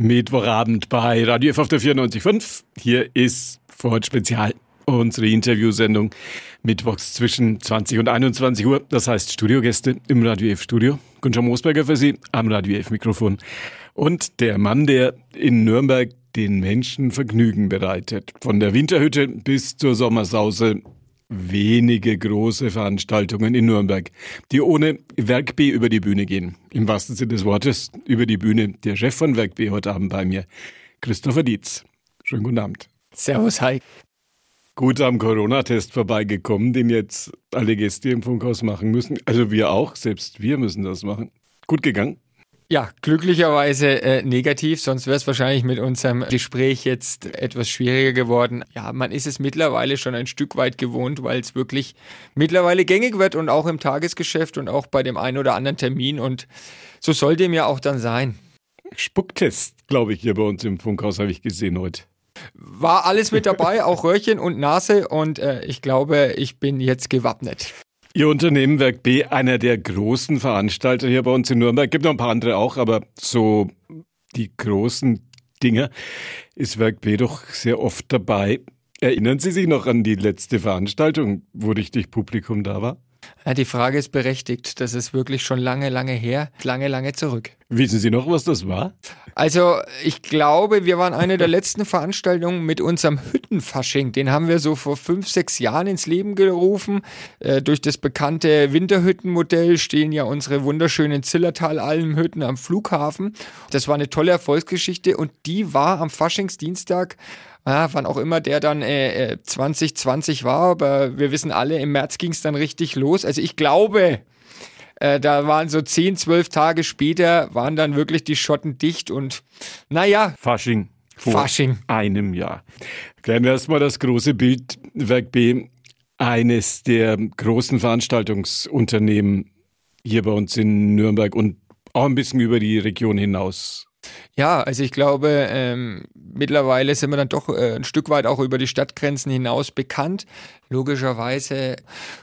Mittwochabend bei Radio F auf der 94.5. Hier ist heute Spezial unsere Interviewsendung mittwochs zwischen 20 und 21 Uhr. Das heißt Studiogäste im Radio F Studio. Gunther Moosberger für Sie am Radio F Mikrofon. Und der Mann, der in Nürnberg den Menschen Vergnügen bereitet. Von der Winterhütte bis zur Sommersause wenige große Veranstaltungen in Nürnberg, die ohne Werk B über die Bühne gehen. Im wahrsten Sinne des Wortes über die Bühne. Der Chef von Werk B heute Abend bei mir, Christopher Dietz. Schönen guten Abend. Servus, hi. Gut am Corona-Test vorbeigekommen, den jetzt alle Gäste im Funkhaus machen müssen. Also wir auch, selbst wir müssen das machen. Gut gegangen? Ja, glücklicherweise äh, negativ, sonst wäre es wahrscheinlich mit unserem Gespräch jetzt etwas schwieriger geworden. Ja, man ist es mittlerweile schon ein Stück weit gewohnt, weil es wirklich mittlerweile gängig wird und auch im Tagesgeschäft und auch bei dem einen oder anderen Termin und so soll dem ja auch dann sein. Spucktest, glaube ich, hier bei uns im Funkhaus habe ich gesehen heute. War alles mit dabei, auch Röhrchen und Nase und äh, ich glaube, ich bin jetzt gewappnet. Ihr Unternehmen Werk B, einer der großen Veranstalter hier bei uns in Nürnberg, gibt noch ein paar andere auch, aber so die großen Dinge ist Werk B doch sehr oft dabei. Erinnern Sie sich noch an die letzte Veranstaltung, wo richtig Publikum da war? Ja, die Frage ist berechtigt. Das ist wirklich schon lange, lange her, lange, lange zurück. Wissen Sie noch, was das war? Also, ich glaube, wir waren eine der letzten Veranstaltungen mit unserem Hüttenfasching. Den haben wir so vor fünf, sechs Jahren ins Leben gerufen. Äh, durch das bekannte Winterhüttenmodell stehen ja unsere wunderschönen Zillertal-Almhütten am Flughafen. Das war eine tolle Erfolgsgeschichte und die war am Faschingsdienstag ja, wann auch immer der dann äh, 2020 äh, war, aber wir wissen alle, im März ging es dann richtig los. Also ich glaube, äh, da waren so 10, 12 Tage später, waren dann wirklich die Schotten dicht und naja. Fasching. Vor Fasching. einem Jahr. Klären wir erstmal das große Bild. Werk B, eines der großen Veranstaltungsunternehmen hier bei uns in Nürnberg und auch ein bisschen über die Region hinaus ja, also ich glaube, ähm, mittlerweile sind wir dann doch äh, ein Stück weit auch über die Stadtgrenzen hinaus bekannt. Logischerweise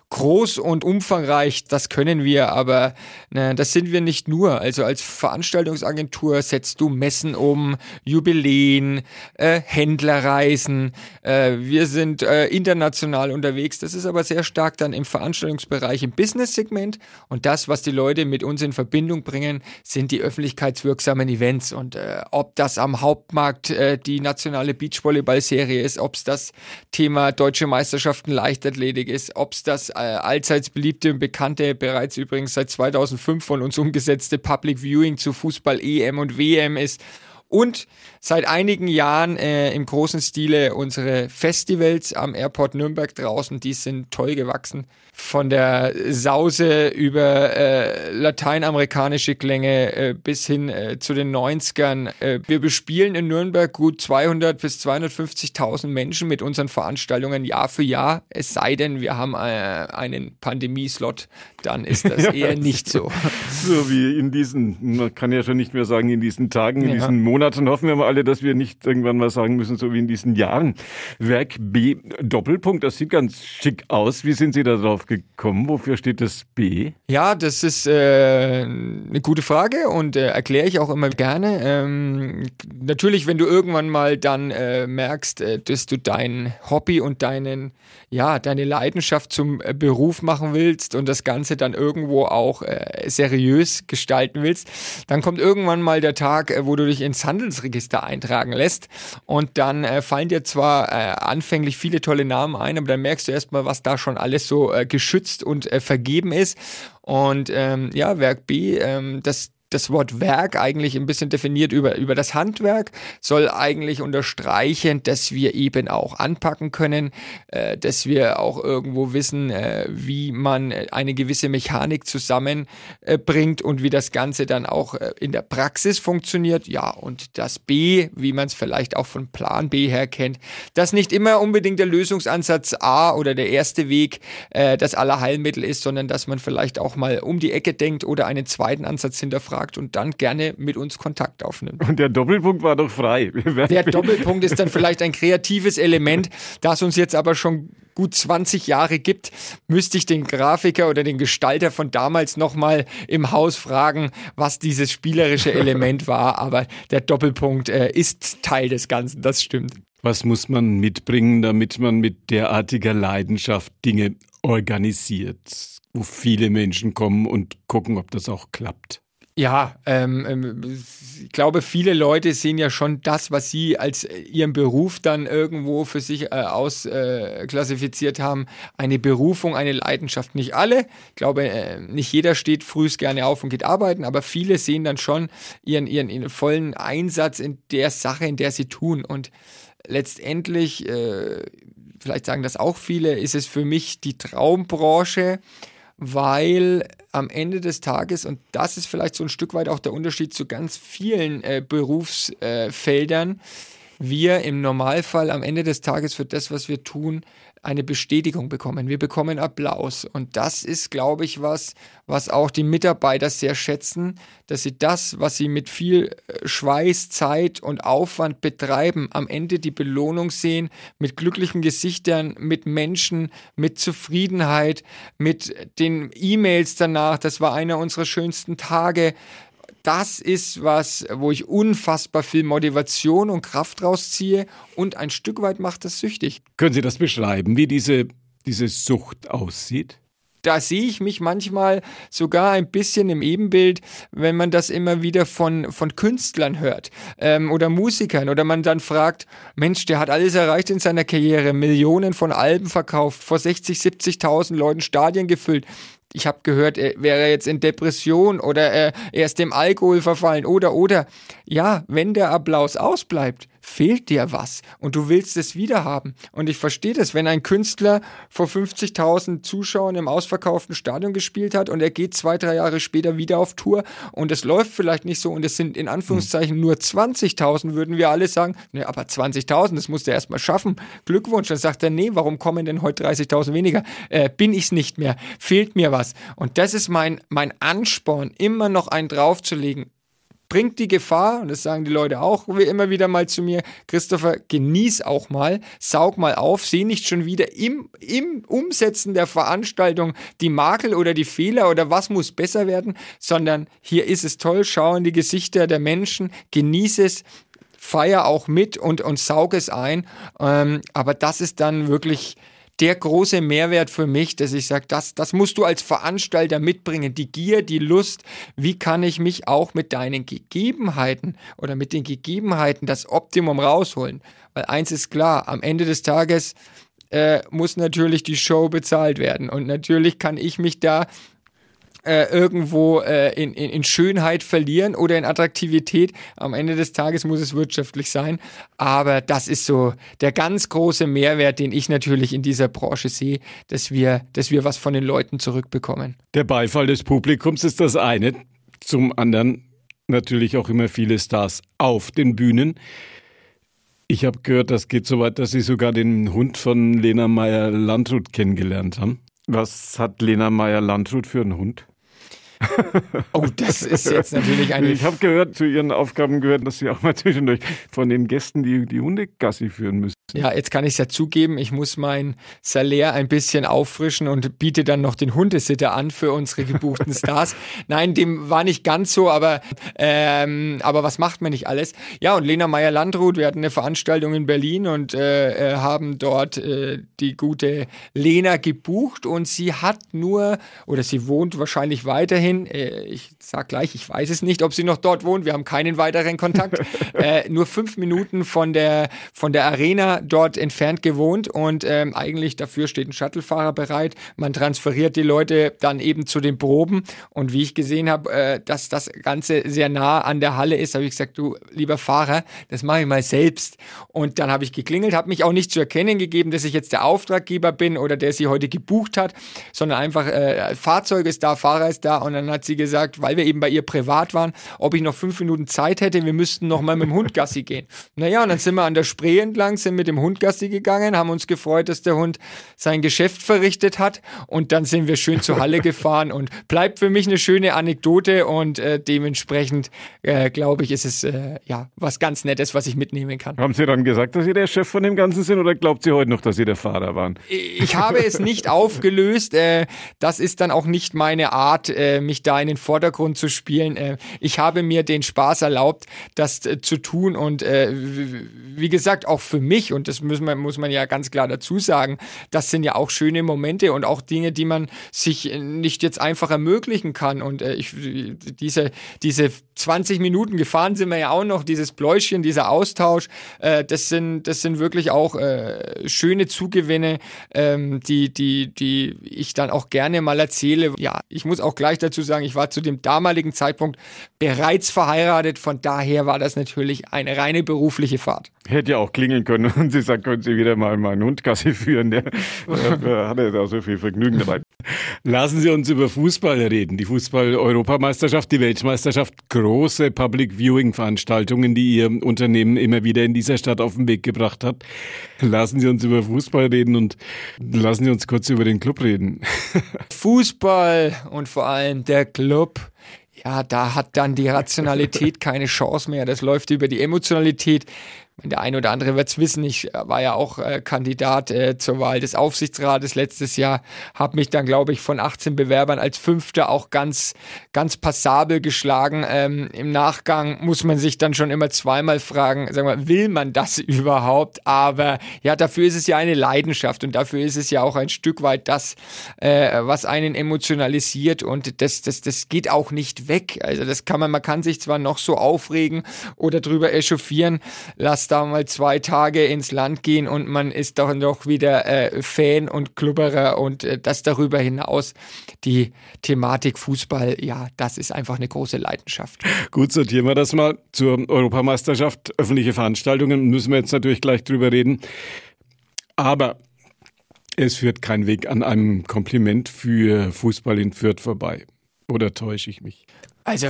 groß und umfangreich, das können wir, aber ne, das sind wir nicht nur. Also als Veranstaltungsagentur setzt du Messen um, Jubiläen, äh, Händlerreisen. Äh, wir sind äh, international unterwegs. Das ist aber sehr stark dann im Veranstaltungsbereich im Business-Segment. Und das, was die Leute mit uns in Verbindung bringen, sind die öffentlichkeitswirksamen Events. Und äh, ob das am Hauptmarkt äh, die nationale Beachvolleyball-Serie ist, ob es das Thema deutsche Meisterschaften Leichtathletik ist, ob es das äh, allseits beliebte und bekannte, bereits übrigens seit 2005 von uns umgesetzte Public Viewing zu Fußball EM und WM ist und seit einigen Jahren äh, im großen Stile unsere Festivals am Airport Nürnberg draußen, die sind toll gewachsen von der Sause über äh, lateinamerikanische Klänge äh, bis hin äh, zu den 90ern. Äh, wir bespielen in Nürnberg gut 200 bis 250.000 Menschen mit unseren Veranstaltungen Jahr für Jahr. Es sei denn, wir haben äh, einen Pandemieslot, dann ist das eher nicht so. So wie in diesen, man kann ja schon nicht mehr sagen in diesen Tagen, in ja. diesen Monaten hoffen wir mal alle, dass wir nicht irgendwann mal sagen müssen, so wie in diesen Jahren. Werk B Doppelpunkt, das sieht ganz schick aus. Wie sind Sie da drauf gekommen? Wofür steht das B? Ja, das ist äh, eine gute Frage und äh, erkläre ich auch immer gerne. Ähm, natürlich, wenn du irgendwann mal dann äh, merkst, äh, dass du dein Hobby und deinen, ja, deine Leidenschaft zum äh, Beruf machen willst und das Ganze dann irgendwo auch äh, seriös gestalten willst, dann kommt irgendwann mal der Tag, wo du dich ins Handelsregister eintragen lässt und dann fallen dir zwar anfänglich viele tolle Namen ein, aber dann merkst du erstmal, was da schon alles so äh, geschützt und äh, vergeben ist. Und ähm, ja, Werk B, ähm, das, das Wort Werk eigentlich ein bisschen definiert über, über das Handwerk, soll eigentlich unterstreichen, dass wir eben auch anpacken können, äh, dass wir auch irgendwo wissen, äh, wie man eine gewisse Mechanik zusammenbringt äh, und wie das Ganze dann auch äh, in der Praxis funktioniert. Ja, und das B, wie man es vielleicht auch von Plan B her kennt, dass nicht immer unbedingt der Lösungsansatz A oder der erste Weg äh, das Allerheilmittel ist, sondern dass man vielleicht auch mal um die Ecke denkt oder einen zweiten Ansatz hinterfragt fragt und dann gerne mit uns Kontakt aufnimmt. Und der Doppelpunkt war doch frei. Der Doppelpunkt ist dann vielleicht ein kreatives Element, das uns jetzt aber schon gut 20 Jahre gibt, müsste ich den Grafiker oder den Gestalter von damals nochmal im Haus fragen, was dieses spielerische Element war. Aber der Doppelpunkt äh, ist Teil des Ganzen, das stimmt. Was muss man mitbringen, damit man mit derartiger Leidenschaft Dinge organisiert, wo viele Menschen kommen und gucken, ob das auch klappt? Ja, ähm, ähm, ich glaube, viele Leute sehen ja schon das, was sie als ihren Beruf dann irgendwo für sich äh, ausklassifiziert äh, haben, eine Berufung, eine Leidenschaft. Nicht alle. Ich glaube, äh, nicht jeder steht frühst gerne auf und geht arbeiten, aber viele sehen dann schon ihren, ihren, ihren vollen Einsatz in der Sache, in der sie tun. Und letztendlich, äh, vielleicht sagen das auch viele, ist es für mich die Traumbranche weil am Ende des Tages, und das ist vielleicht so ein Stück weit auch der Unterschied zu ganz vielen äh, Berufsfeldern, äh, wir im Normalfall am Ende des Tages für das, was wir tun, eine Bestätigung bekommen. Wir bekommen Applaus. Und das ist, glaube ich, was, was auch die Mitarbeiter sehr schätzen, dass sie das, was sie mit viel äh, Schweiß, Zeit und Aufwand betreiben, am Ende die Belohnung sehen, mit glücklichen Gesichtern, mit Menschen, mit Zufriedenheit, mit den E-Mails danach. Das war einer unserer schönsten Tage das ist was, wo ich unfassbar viel Motivation und Kraft rausziehe und ein Stück weit macht das süchtig. Können Sie das beschreiben, wie diese, diese Sucht aussieht? da sehe ich mich manchmal sogar ein bisschen im Ebenbild, wenn man das immer wieder von, von Künstlern hört ähm, oder Musikern oder man dann fragt, Mensch, der hat alles erreicht in seiner Karriere, Millionen von Alben verkauft, vor 60, 70.000 Leuten Stadien gefüllt ich habe gehört, er wäre jetzt in Depression oder er, ist dem Alkohol verfallen oder oder. Ja, wenn der Applaus ausbleibt, fehlt dir was und du willst es wieder haben. Und ich verstehe das, wenn ein Künstler vor 50.000 Zuschauern im ausverkauften Stadion gespielt hat und er geht zwei, drei Jahre später wieder auf Tour und es läuft vielleicht nicht so und es sind in Anführungszeichen nur 20.000, würden wir alle sagen, ne, aber 20.000, das musst du erstmal schaffen. Glückwunsch. Dann sagt er, nee, warum kommen denn heute 30.000 weniger? Äh, bin ich's nicht mehr? Fehlt mir was? Und das ist mein, mein Ansporn, immer noch einen draufzulegen bringt die Gefahr, und das sagen die Leute auch immer wieder mal zu mir, Christopher, genieß auch mal, saug mal auf, seh nicht schon wieder im, im Umsetzen der Veranstaltung die Makel oder die Fehler oder was muss besser werden, sondern hier ist es toll, schau in die Gesichter der Menschen, genieß es, feier auch mit und, und saug es ein. Ähm, aber das ist dann wirklich der große Mehrwert für mich, dass ich sage, das, das musst du als Veranstalter mitbringen. Die Gier, die Lust, wie kann ich mich auch mit deinen Gegebenheiten oder mit den Gegebenheiten das Optimum rausholen? Weil eins ist klar, am Ende des Tages äh, muss natürlich die Show bezahlt werden. Und natürlich kann ich mich da äh, irgendwo äh, in, in, in Schönheit verlieren oder in Attraktivität. Am Ende des Tages muss es wirtschaftlich sein. Aber das ist so der ganz große Mehrwert, den ich natürlich in dieser Branche sehe, dass wir, dass wir was von den Leuten zurückbekommen. Der Beifall des Publikums ist das eine. Zum anderen natürlich auch immer viele Stars auf den Bühnen. Ich habe gehört, das geht so weit, dass Sie sogar den Hund von Lena Meyer-Landrut kennengelernt haben. Was hat Lena Meyer-Landrut für einen Hund? Oh, das ist jetzt natürlich eine. Ich habe gehört, zu Ihren Aufgaben gehört, dass Sie auch mal zwischendurch von den Gästen die, die Hunde Gassi führen müssen. Ja, jetzt kann ich es ja zugeben, ich muss mein Salär ein bisschen auffrischen und biete dann noch den Hundesitter an für unsere gebuchten Stars. Nein, dem war nicht ganz so, aber, ähm, aber was macht man nicht alles? Ja, und Lena Meyer-Landrut, wir hatten eine Veranstaltung in Berlin und äh, äh, haben dort äh, die gute Lena gebucht und sie hat nur, oder sie wohnt wahrscheinlich weiterhin, äh, ich sag gleich, ich weiß es nicht, ob sie noch dort wohnt, wir haben keinen weiteren Kontakt, äh, nur fünf Minuten von der, von der Arena dort entfernt gewohnt und ähm, eigentlich dafür steht ein Shuttlefahrer bereit. Man transferiert die Leute dann eben zu den Proben und wie ich gesehen habe, äh, dass das Ganze sehr nah an der Halle ist, habe ich gesagt, du lieber Fahrer, das mache ich mal selbst. Und dann habe ich geklingelt, habe mich auch nicht zu erkennen gegeben, dass ich jetzt der Auftraggeber bin oder der sie heute gebucht hat, sondern einfach äh, Fahrzeug ist da, Fahrer ist da und dann hat sie gesagt, weil wir eben bei ihr privat waren, ob ich noch fünf Minuten Zeit hätte, wir müssten noch mal mit dem Hund Gassi gehen. Naja, und dann sind wir an der Spree entlang, sind mit dem Hund Gassi gegangen, haben uns gefreut, dass der Hund sein Geschäft verrichtet hat und dann sind wir schön zur Halle gefahren und bleibt für mich eine schöne Anekdote und äh, dementsprechend äh, glaube ich, ist es äh, ja was ganz Nettes, was ich mitnehmen kann. Haben Sie dann gesagt, dass Sie der Chef von dem Ganzen sind oder glaubt Sie heute noch, dass Sie der Fahrer waren? Ich habe es nicht aufgelöst. Äh, das ist dann auch nicht meine Art, äh, mich da in den Vordergrund zu spielen. Äh, ich habe mir den Spaß erlaubt, das äh, zu tun und äh, wie gesagt, auch für mich, und das muss man, muss man ja ganz klar dazu sagen, das sind ja auch schöne Momente und auch Dinge, die man sich nicht jetzt einfach ermöglichen kann. Und ich, diese, diese 20 Minuten gefahren sind wir ja auch noch, dieses Bläuschen, dieser Austausch, das sind, das sind wirklich auch schöne Zugewinne, ähm, die, die, die ich dann auch gerne mal erzähle. Ja, ich muss auch gleich dazu sagen, ich war zu dem damaligen Zeitpunkt bereits verheiratet, von daher war das natürlich eine reine berufliche Fahrt. Hätte ja auch klingeln können und sie sagt, können Sie wieder mal meinen Hund Gassi führen, der, der hat ja da so viel Vergnügen dabei. Lassen Sie uns über Fußball reden. Die Fußball-Europameisterschaft, die Weltmeisterschaft, große Public Viewing Veranstaltungen, die Ihr Unternehmen immer wieder in dieser Stadt auf den Weg gebracht hat. Lassen Sie uns über Fußball reden und lassen Sie uns kurz über den Club reden. Fußball und vor allem der Club ja, da hat dann die Rationalität keine Chance mehr. Das läuft über die Emotionalität der eine oder andere wird es wissen, ich äh, war ja auch äh, Kandidat äh, zur Wahl des Aufsichtsrates letztes Jahr, habe mich dann, glaube ich, von 18 Bewerbern als Fünfter auch ganz, ganz passabel geschlagen. Ähm, Im Nachgang muss man sich dann schon immer zweimal fragen, sagen wir, will man das überhaupt? Aber ja, dafür ist es ja eine Leidenschaft und dafür ist es ja auch ein Stück weit das, äh, was einen emotionalisiert und das, das, das geht auch nicht weg. Also das kann man, man kann sich zwar noch so aufregen oder drüber echauffieren lassen, da mal zwei Tage ins Land gehen und man ist doch noch wieder äh, Fan und Klubberer und äh, das darüber hinaus die Thematik Fußball, ja, das ist einfach eine große Leidenschaft. Gut, sortieren wir das mal zur Europameisterschaft. Öffentliche Veranstaltungen müssen wir jetzt natürlich gleich drüber reden. Aber es führt kein Weg an einem Kompliment für Fußball in Fürth vorbei. Oder täusche ich mich? Also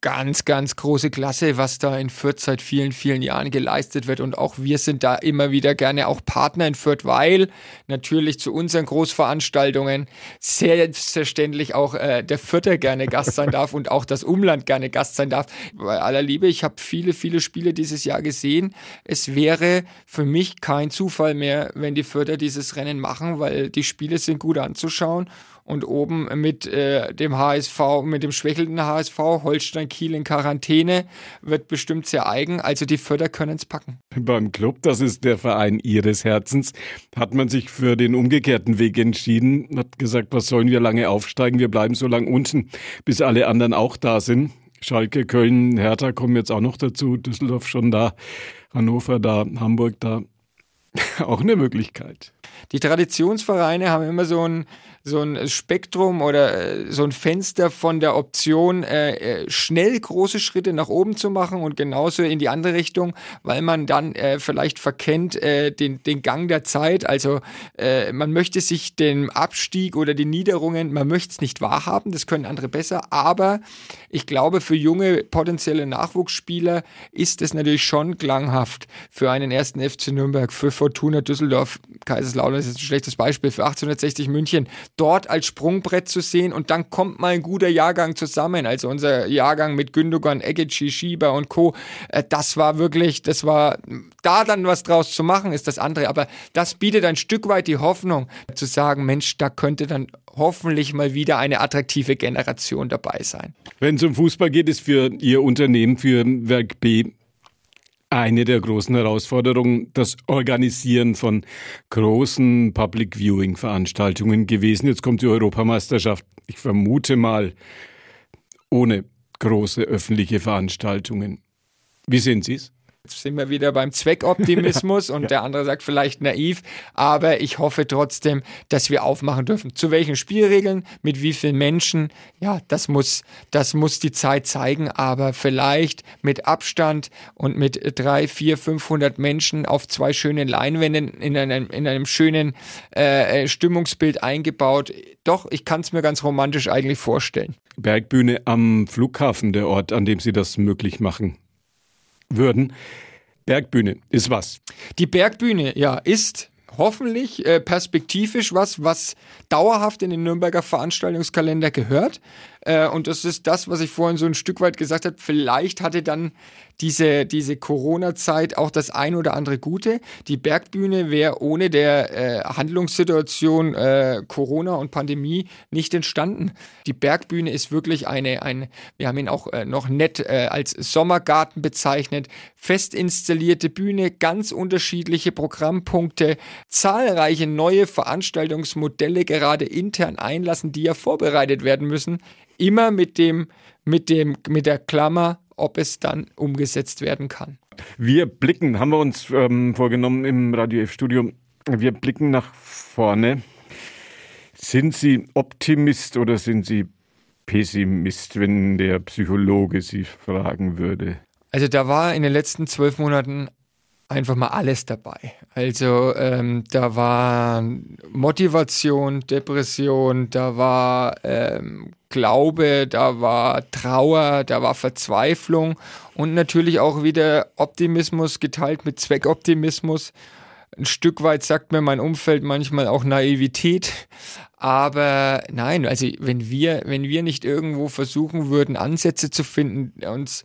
ganz, ganz große Klasse, was da in Fürth seit vielen, vielen Jahren geleistet wird. Und auch wir sind da immer wieder gerne auch Partner in Fürth, weil natürlich zu unseren Großveranstaltungen selbstverständlich auch äh, der Fürther gerne Gast sein darf und auch das Umland gerne Gast sein darf. Bei aller Liebe, ich habe viele, viele Spiele dieses Jahr gesehen. Es wäre für mich kein Zufall mehr, wenn die Fürther dieses Rennen machen, weil die Spiele sind gut anzuschauen und oben mit äh, dem HSV, mit dem schwächelnden HSV, Holstein Kiel in Quarantäne, wird bestimmt sehr eigen. Also die Förder können es packen. Beim Club, das ist der Verein Ihres Herzens, hat man sich für den umgekehrten Weg entschieden, hat gesagt, was sollen wir lange aufsteigen, wir bleiben so lange unten, bis alle anderen auch da sind. Schalke, Köln, Hertha kommen jetzt auch noch dazu, Düsseldorf schon da, Hannover da, Hamburg da. auch eine Möglichkeit. Die Traditionsvereine haben immer so ein so ein Spektrum oder äh, so ein Fenster von der Option, äh, äh, schnell große Schritte nach oben zu machen und genauso in die andere Richtung, weil man dann äh, vielleicht verkennt äh, den, den Gang der Zeit. Also äh, man möchte sich den Abstieg oder die Niederungen, man möchte es nicht wahrhaben, das können andere besser, aber ich glaube, für junge potenzielle Nachwuchsspieler ist es natürlich schon klanghaft für einen ersten FC Nürnberg, für Fortuna Düsseldorf, Kaiserslautern ist jetzt ein schlechtes Beispiel, für 1860 München dort als Sprungbrett zu sehen und dann kommt mal ein guter Jahrgang zusammen. Also unser Jahrgang mit Gündogan, Egechi, Schieber und Co. Äh, das war wirklich, das war, da dann was draus zu machen, ist das andere. Aber das bietet ein Stück weit die Hoffnung, zu sagen, Mensch, da könnte dann hoffentlich mal wieder eine attraktive Generation dabei sein. Wenn es um Fußball geht, ist für Ihr Unternehmen, für Werk B eine der großen Herausforderungen das Organisieren von großen Public Viewing Veranstaltungen gewesen. Jetzt kommt die Europameisterschaft. Ich vermute mal ohne große öffentliche Veranstaltungen. Wie sehen Sie es? Jetzt sind wir wieder beim Zweckoptimismus und der andere sagt vielleicht naiv, aber ich hoffe trotzdem, dass wir aufmachen dürfen. Zu welchen Spielregeln, mit wie vielen Menschen, ja, das muss, das muss die Zeit zeigen, aber vielleicht mit Abstand und mit drei, vier, 500 Menschen auf zwei schönen Leinwänden in einem, in einem schönen äh, Stimmungsbild eingebaut. Doch, ich kann es mir ganz romantisch eigentlich vorstellen. Bergbühne am Flughafen, der Ort, an dem Sie das möglich machen würden. Bergbühne ist was? Die Bergbühne, ja, ist hoffentlich äh, perspektivisch was, was dauerhaft in den Nürnberger Veranstaltungskalender gehört. Äh, und das ist das, was ich vorhin so ein Stück weit gesagt habe. Vielleicht hatte dann diese, diese Corona-Zeit auch das ein oder andere Gute. Die Bergbühne wäre ohne der äh, Handlungssituation äh, Corona und Pandemie nicht entstanden. Die Bergbühne ist wirklich eine, ein, wir haben ihn auch äh, noch nett äh, als Sommergarten bezeichnet, fest installierte Bühne, ganz unterschiedliche Programmpunkte, zahlreiche neue Veranstaltungsmodelle gerade intern einlassen, die ja vorbereitet werden müssen. Immer mit dem, mit dem, mit der Klammer ob es dann umgesetzt werden kann. Wir blicken, haben wir uns ähm, vorgenommen im Radio F-Studio, wir blicken nach vorne. Sind Sie Optimist oder sind Sie Pessimist, wenn der Psychologe Sie fragen würde? Also da war in den letzten zwölf Monaten einfach mal alles dabei. Also ähm, da war Motivation, Depression, da war ähm, Glaube, da war Trauer, da war Verzweiflung und natürlich auch wieder Optimismus geteilt mit Zweckoptimismus. Ein Stück weit sagt mir mein Umfeld manchmal auch Naivität. Aber nein, also wenn wir, wenn wir nicht irgendwo versuchen würden, Ansätze zu finden, uns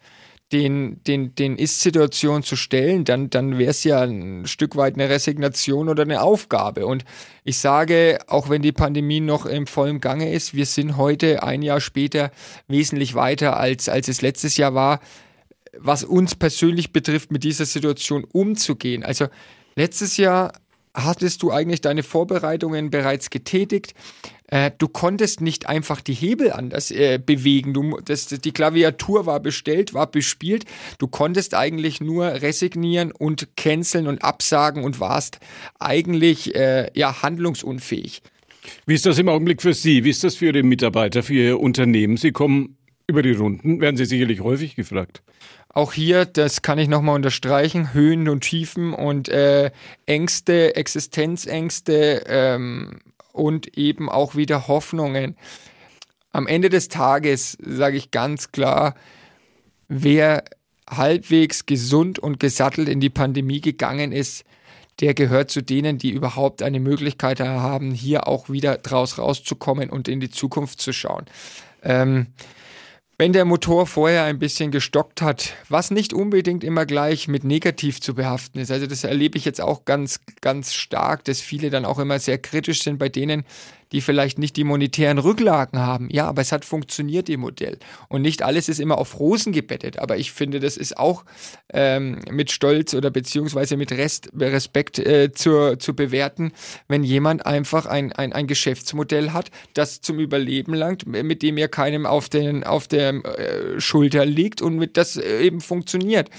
den, den, den Ist-Situation zu stellen, dann, dann wäre es ja ein Stück weit eine Resignation oder eine Aufgabe. Und ich sage, auch wenn die Pandemie noch im vollen Gange ist, wir sind heute ein Jahr später wesentlich weiter, als, als es letztes Jahr war, was uns persönlich betrifft, mit dieser Situation umzugehen. Also letztes Jahr hattest du eigentlich deine Vorbereitungen bereits getätigt. Äh, du konntest nicht einfach die Hebel anders äh, bewegen. Du, das, die Klaviatur war bestellt, war bespielt. Du konntest eigentlich nur resignieren und canceln und absagen und warst eigentlich äh, ja handlungsunfähig. Wie ist das im Augenblick für Sie? Wie ist das für Ihre Mitarbeiter, für Ihr Unternehmen? Sie kommen über die Runden, werden Sie sicherlich häufig gefragt. Auch hier, das kann ich nochmal unterstreichen, Höhen und Tiefen und äh, Ängste, Existenzängste ähm, und eben auch wieder Hoffnungen. Am Ende des Tages sage ich ganz klar, wer halbwegs gesund und gesattelt in die Pandemie gegangen ist, der gehört zu denen, die überhaupt eine Möglichkeit haben, hier auch wieder draus rauszukommen und in die Zukunft zu schauen. Ähm, wenn der Motor vorher ein bisschen gestockt hat, was nicht unbedingt immer gleich mit negativ zu behaften ist. Also das erlebe ich jetzt auch ganz, ganz stark, dass viele dann auch immer sehr kritisch sind bei denen, die vielleicht nicht die monetären Rücklagen haben. Ja, aber es hat funktioniert im Modell. Und nicht alles ist immer auf Rosen gebettet. Aber ich finde, das ist auch ähm, mit Stolz oder beziehungsweise mit Rest, Respekt äh, zu, zu bewerten, wenn jemand einfach ein, ein, ein Geschäftsmodell hat, das zum Überleben langt, mit dem er keinem auf, den, auf der äh, Schulter liegt und mit das eben funktioniert.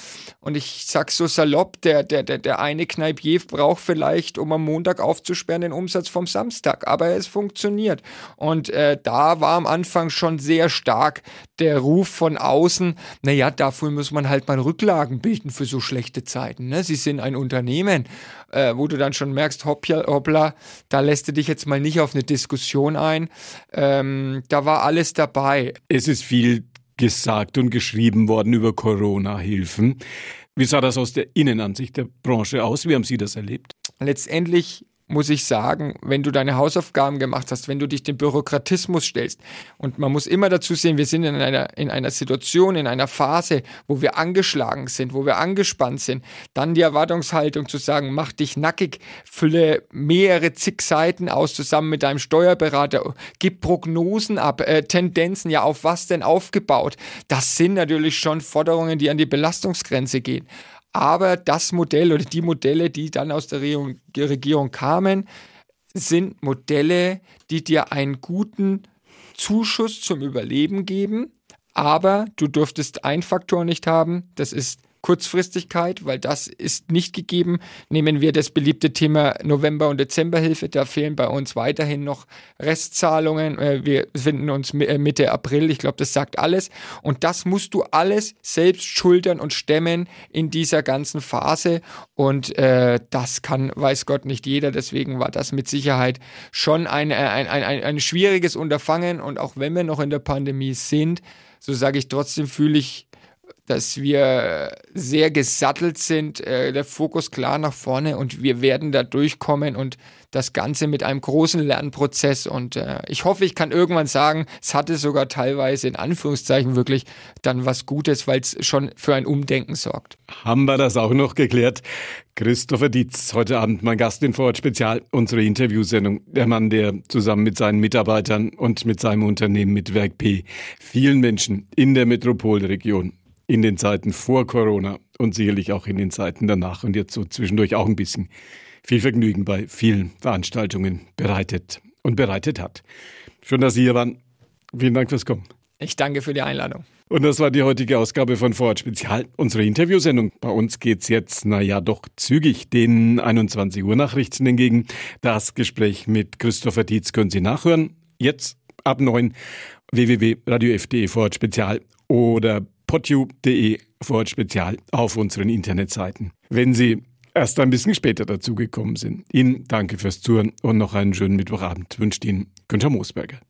Und ich sag so salopp, der, der, der, der eine Kneipier braucht vielleicht, um am Montag aufzusperren, den Umsatz vom Samstag. Aber es funktioniert. Und äh, da war am Anfang schon sehr stark der Ruf von außen, naja, dafür muss man halt mal Rücklagen bilden für so schlechte Zeiten. Ne? Sie sind ein Unternehmen, äh, wo du dann schon merkst, hoppla, hoppla, da lässt du dich jetzt mal nicht auf eine Diskussion ein. Ähm, da war alles dabei. Es ist viel gesagt und geschrieben worden über Corona-Hilfen. Wie sah das aus der Innenansicht der Branche aus? Wie haben Sie das erlebt? Letztendlich muss ich sagen, wenn du deine Hausaufgaben gemacht hast, wenn du dich dem Bürokratismus stellst. Und man muss immer dazu sehen, wir sind in einer, in einer Situation, in einer Phase, wo wir angeschlagen sind, wo wir angespannt sind. Dann die Erwartungshaltung zu sagen, mach dich nackig, fülle mehrere zig Seiten aus zusammen mit deinem Steuerberater, gib Prognosen ab, äh, Tendenzen, ja, auf was denn aufgebaut. Das sind natürlich schon Forderungen, die an die Belastungsgrenze gehen. Aber das Modell oder die Modelle, die dann aus der Regierung kamen, sind Modelle, die dir einen guten Zuschuss zum Überleben geben. Aber du dürftest einen Faktor nicht haben, das ist Kurzfristigkeit, weil das ist nicht gegeben. Nehmen wir das beliebte Thema November- und Dezemberhilfe, da fehlen bei uns weiterhin noch Restzahlungen. Äh, wir befinden uns äh, Mitte April, ich glaube, das sagt alles. Und das musst du alles selbst schultern und stemmen in dieser ganzen Phase. Und äh, das kann, weiß Gott, nicht jeder. Deswegen war das mit Sicherheit schon ein, ein, ein, ein, ein schwieriges Unterfangen. Und auch wenn wir noch in der Pandemie sind, so sage ich trotzdem, fühle ich dass wir sehr gesattelt sind, äh, der Fokus klar nach vorne und wir werden da durchkommen und das Ganze mit einem großen Lernprozess und äh, ich hoffe, ich kann irgendwann sagen, es hatte sogar teilweise in Anführungszeichen wirklich dann was Gutes, weil es schon für ein Umdenken sorgt. Haben wir das auch noch geklärt? Christopher Dietz, heute Abend mein Gast in Vorort Spezial, unsere Interviewsendung. Der Mann, der zusammen mit seinen Mitarbeitern und mit seinem Unternehmen mit Werk P vielen Menschen in der Metropolregion in den Zeiten vor Corona und sicherlich auch in den Zeiten danach und jetzt so zwischendurch auch ein bisschen viel Vergnügen bei vielen Veranstaltungen bereitet und bereitet hat. Schön, dass Sie hier waren. Vielen Dank fürs Kommen. Ich danke für die Einladung. Und das war die heutige Ausgabe von Vorort Spezial, unsere Interviewsendung. Bei uns geht's jetzt, naja, doch zügig den 21 Uhr Nachrichten entgegen. Das Gespräch mit Christopher Dietz können Sie nachhören. Jetzt ab 9 www.radiof.de Vorort Spezial oder podu.de Vorort Spezial auf unseren Internetseiten. Wenn Sie erst ein bisschen später dazugekommen sind. Ihnen danke fürs Zuhören und noch einen schönen Mittwochabend wünscht Ihnen Günther Moosberger.